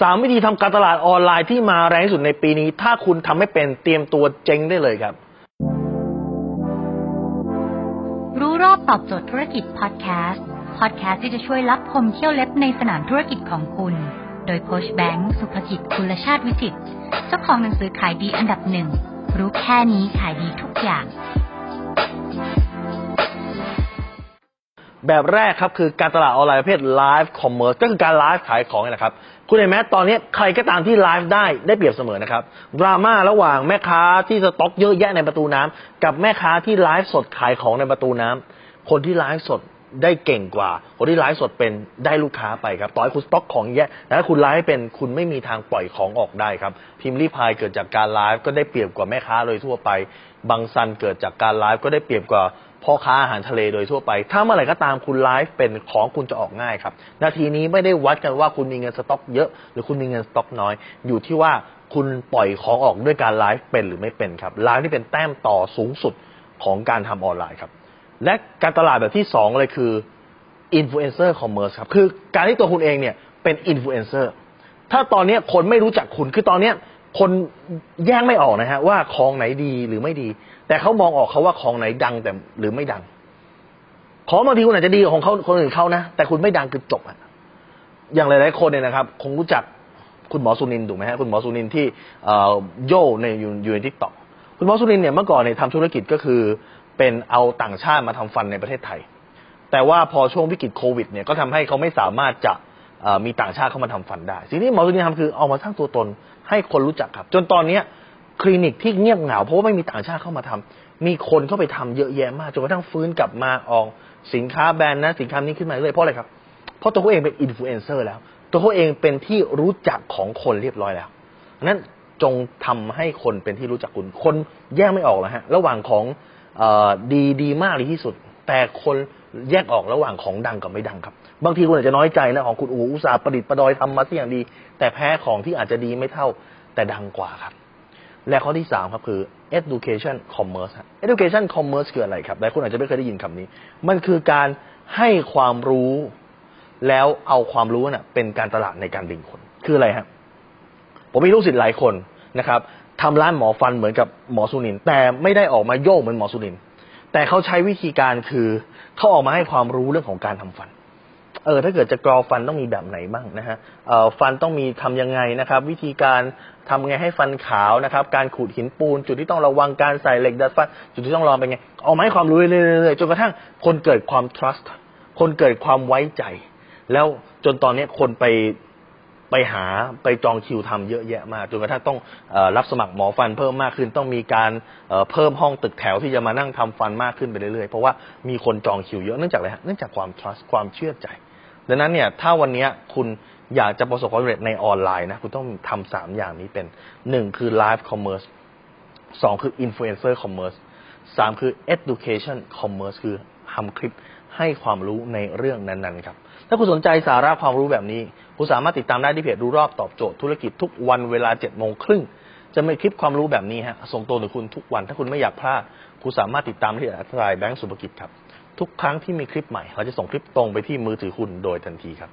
สามวิธีทำการตลาดออนไลน์ที่มาแรงที่สุดในปีนี้ ถ้าคุณทำไม่เป็นเตรียมตัวเจ๊งได้เลยครับ รู้รอบตอบโจทย์ธุรกิจพอดแคสต์พอดแคสต์ที่จะช่วยลับคมเขี้ยวเล็บในสนามธุรกิจของคุณ โดยโค้ชแบงค์สุภกิจคุณชาติวิจิตเจ้าของหนังสือขายดีอันดับหนึ่งรู้แค่นี้ขายดีทุกอย่าง แบบแรกครับคือการตลาดออนไลน์ประเภท live commerce ก็คือการไลฟ์ขายของนี่แหละครับ คุณเห็นไหมตอนนี้ใครก็ตามที่ไลฟ์ได้ได้เปรียบเสมอนะครับดราม่าระหว่างแม่ค้าที่สต็อกเยอะแยะในประตูน้ำกับแม่ค้าที่ไลฟ์สดขายของในประตูน้ำคนที่ไลฟ์สดได้เก่งกว่า คนที่ไลฟ์สดเป็นได้ลูกค้าไปครับ ต่อให้คุณสต็อกของเยอะแต่ถ้าคุณไลฟ์เป็นคุณไม่มีทางปล่อยของออกได้ครับ พิมรี่พายเกิดจากการไลฟ์ก็ได้เปรียบกว่าแม่ค้าโดยทั่วไป บังฮาซันเกิดจากการไลฟ์ก็ได้เปรียบกว่า พ่อค้าอาหารทะเลโดยทั่วไป ถ้าเมื่อไหร่ก็ตามคุณไลฟ์เป็นของคุณจะออกง่ายครับ นาทีนี้ไม่ได้วัดกันว่าคุณมีเงินสต็อกเยอะ หรือคุณมีเงินสต็อกน้อย อยู่ที่ว่าคุณปล่อยของออกด้วยการไลฟ์เป็นหรือไม่เป็นครับไลฟ์ที่เป็นแต้มต่อสูงสุดของการทำออนไลน์ครับ และการตลาดแบบที่สองเลยคือ influencer commerce ครับ คือการที่ตัวคุณเองเนี่ยเป็นอินฟลูเอนเซอร์ถ้าตอนนี้คนไม่รู้จักคุณคือตอนนี้ คนแยกไม่ออกนะฮะ ว่าของไหนดีหรือไม่ดี แต่เขามองออกเขาว่าของไหนดังแต่หรือไม่ดัง ของบางทีคุณอาจจะดีกว่าของเขาคนอื่นเขานะแต่คุณไม่ดังคือจบอะอย่างหลายๆคนเนี่ยนะครับ คงรู้จักคุณหมอสุนินถูกไหมฮะคุณหมอสุนินที่โย่ในอยู่ในทิกตอกคุณหมอสุนินเนี่ยเมื่อก่อนเนี่ยทำธุรกิจก็คือเป็นเอาต่างชาติมาทำฟันในประเทศไทย แต่ว่าพอช่วงวิกฤตโควิดเนี่ยก็ทำให้เขาไม่สามารถจะ มีต่างชาติเข้ามาทำฟันได้ สิ่งที่หมอสุนินทำคือเอามาสร้างตัวตนให้คนรู้จักครับ จนตอนเนี้ยคลินิกที่เงียบเหงาเพราะว่าไม่มีต่างชาติเข้ามาทำมีคนเข้าไปทำเยอะแยะมากจนกระทั่งฟื้นกลับมาออกสินค้าแบรนด์นะสินค้านี้ขึ้นมาเรื่อยเพราะอะไรครับเพราะตัวเขาเองเป็นอินฟลูเอนเซอร์แล้ว ตัวเขาเองเป็นที่รู้จักของคนเรียบร้อยแล้วนั้นจงทำให้คนเป็นที่รู้จักคุณ คนแยกไม่ออกแล้วฮะระหว่างของดีดีมากเลยที่สุด แต่คนแยกออกระหว่างของดังกับไม่ดังครับ บางทีคุณอาจจะน้อยใจนะของคุณอูอุตสาห์ประดิษฐ์ประดอยทำมาที่อย่างดี แต่แพ้ของที่อาจจะดีไม่เท่าแต่ดังกว่าครับ และข้อที่สามครับคือ education commerce education commerce คืออะไรครับหลายคนอาจจะไม่เคยได้ยินคำนี้ มันคือการให้ความรู้ แล้วเอาความรู้น่ะเป็นการตลาดในการดึงคน คืออะไรฮะผมมีลูกศิษย์หลายคนนะครับทำร้านหมอฟันเหมือนกับหมอสุนิน แต่ไม่ได้ออกมาโยกเหมือนหมอสุนิน แต่เขาใช้วิธีการคือเขาออกมาให้ความรู้เรื่องของการทำฟัน เออถ้าเกิดจะกรอฟันต้องมีแบบไหนบ้างนะฮะเอ่อฟันต้องมีทํำยังไงนะครับ วิธีการทำไงให้ฟันขาวนะครับ การขูดหินปูน จุดที่ต้องระวังการใส่เหล็กดัดฟัน จุดที่ต้องรองเป็นไงเอามาให้ความรู้เรื่อยๆจนกระทั่งคนเกิดความ trust คนเกิดความไว้ใจ แล้วจนตอนนี้คนไปไปหาไปจองคิวทำเยอะแยะมากจนกระทั่งต้องอรับสมัครหมอฟันเพิ่มมากขึ้น ต้องมีการเพิ่มห้องตึกแถวที่จะมานั่งทำฟันมากขึ้นไปเรื่อยๆ เพราะว่ามีคนจองคิวเยอะเนื่องจากอะไรฮะเนื่องจากความ trust ความเชื่อใจ ดังนั้นเนี่ยถ้าวันนี้คุณอยากจะประสบความสำเร็จในออนไลน์นะ คุณต้องทำสามอย่างนี้เป็นหนึ่งคือ live commerce สองคือ influencer commerce สามคือ education commerce คือทำคลิปให้ความรู้ในเรื่องนั้นๆครับ ถ้าคุณสนใจสาระความรู้แบบนี้ คุณสามารถติดตามได้ที่เพจรู้รอบตอบโจทย์ธุรกิจทุกวันเวลาเจ็ดโมงครึ่งจะมีคลิปความรู้แบบนี้ฮะส่งตัวถึงคุณทุกวัน ถ้าคุณไม่อยากพลาด คุณสามารถติดตามที่อัตรายแบงก์สุภกิจครับ ทุกครั้งที่มีคลิปใหม่ เราจะส่งคลิปตรงไปที่มือถือคุณโดยทันทีครับ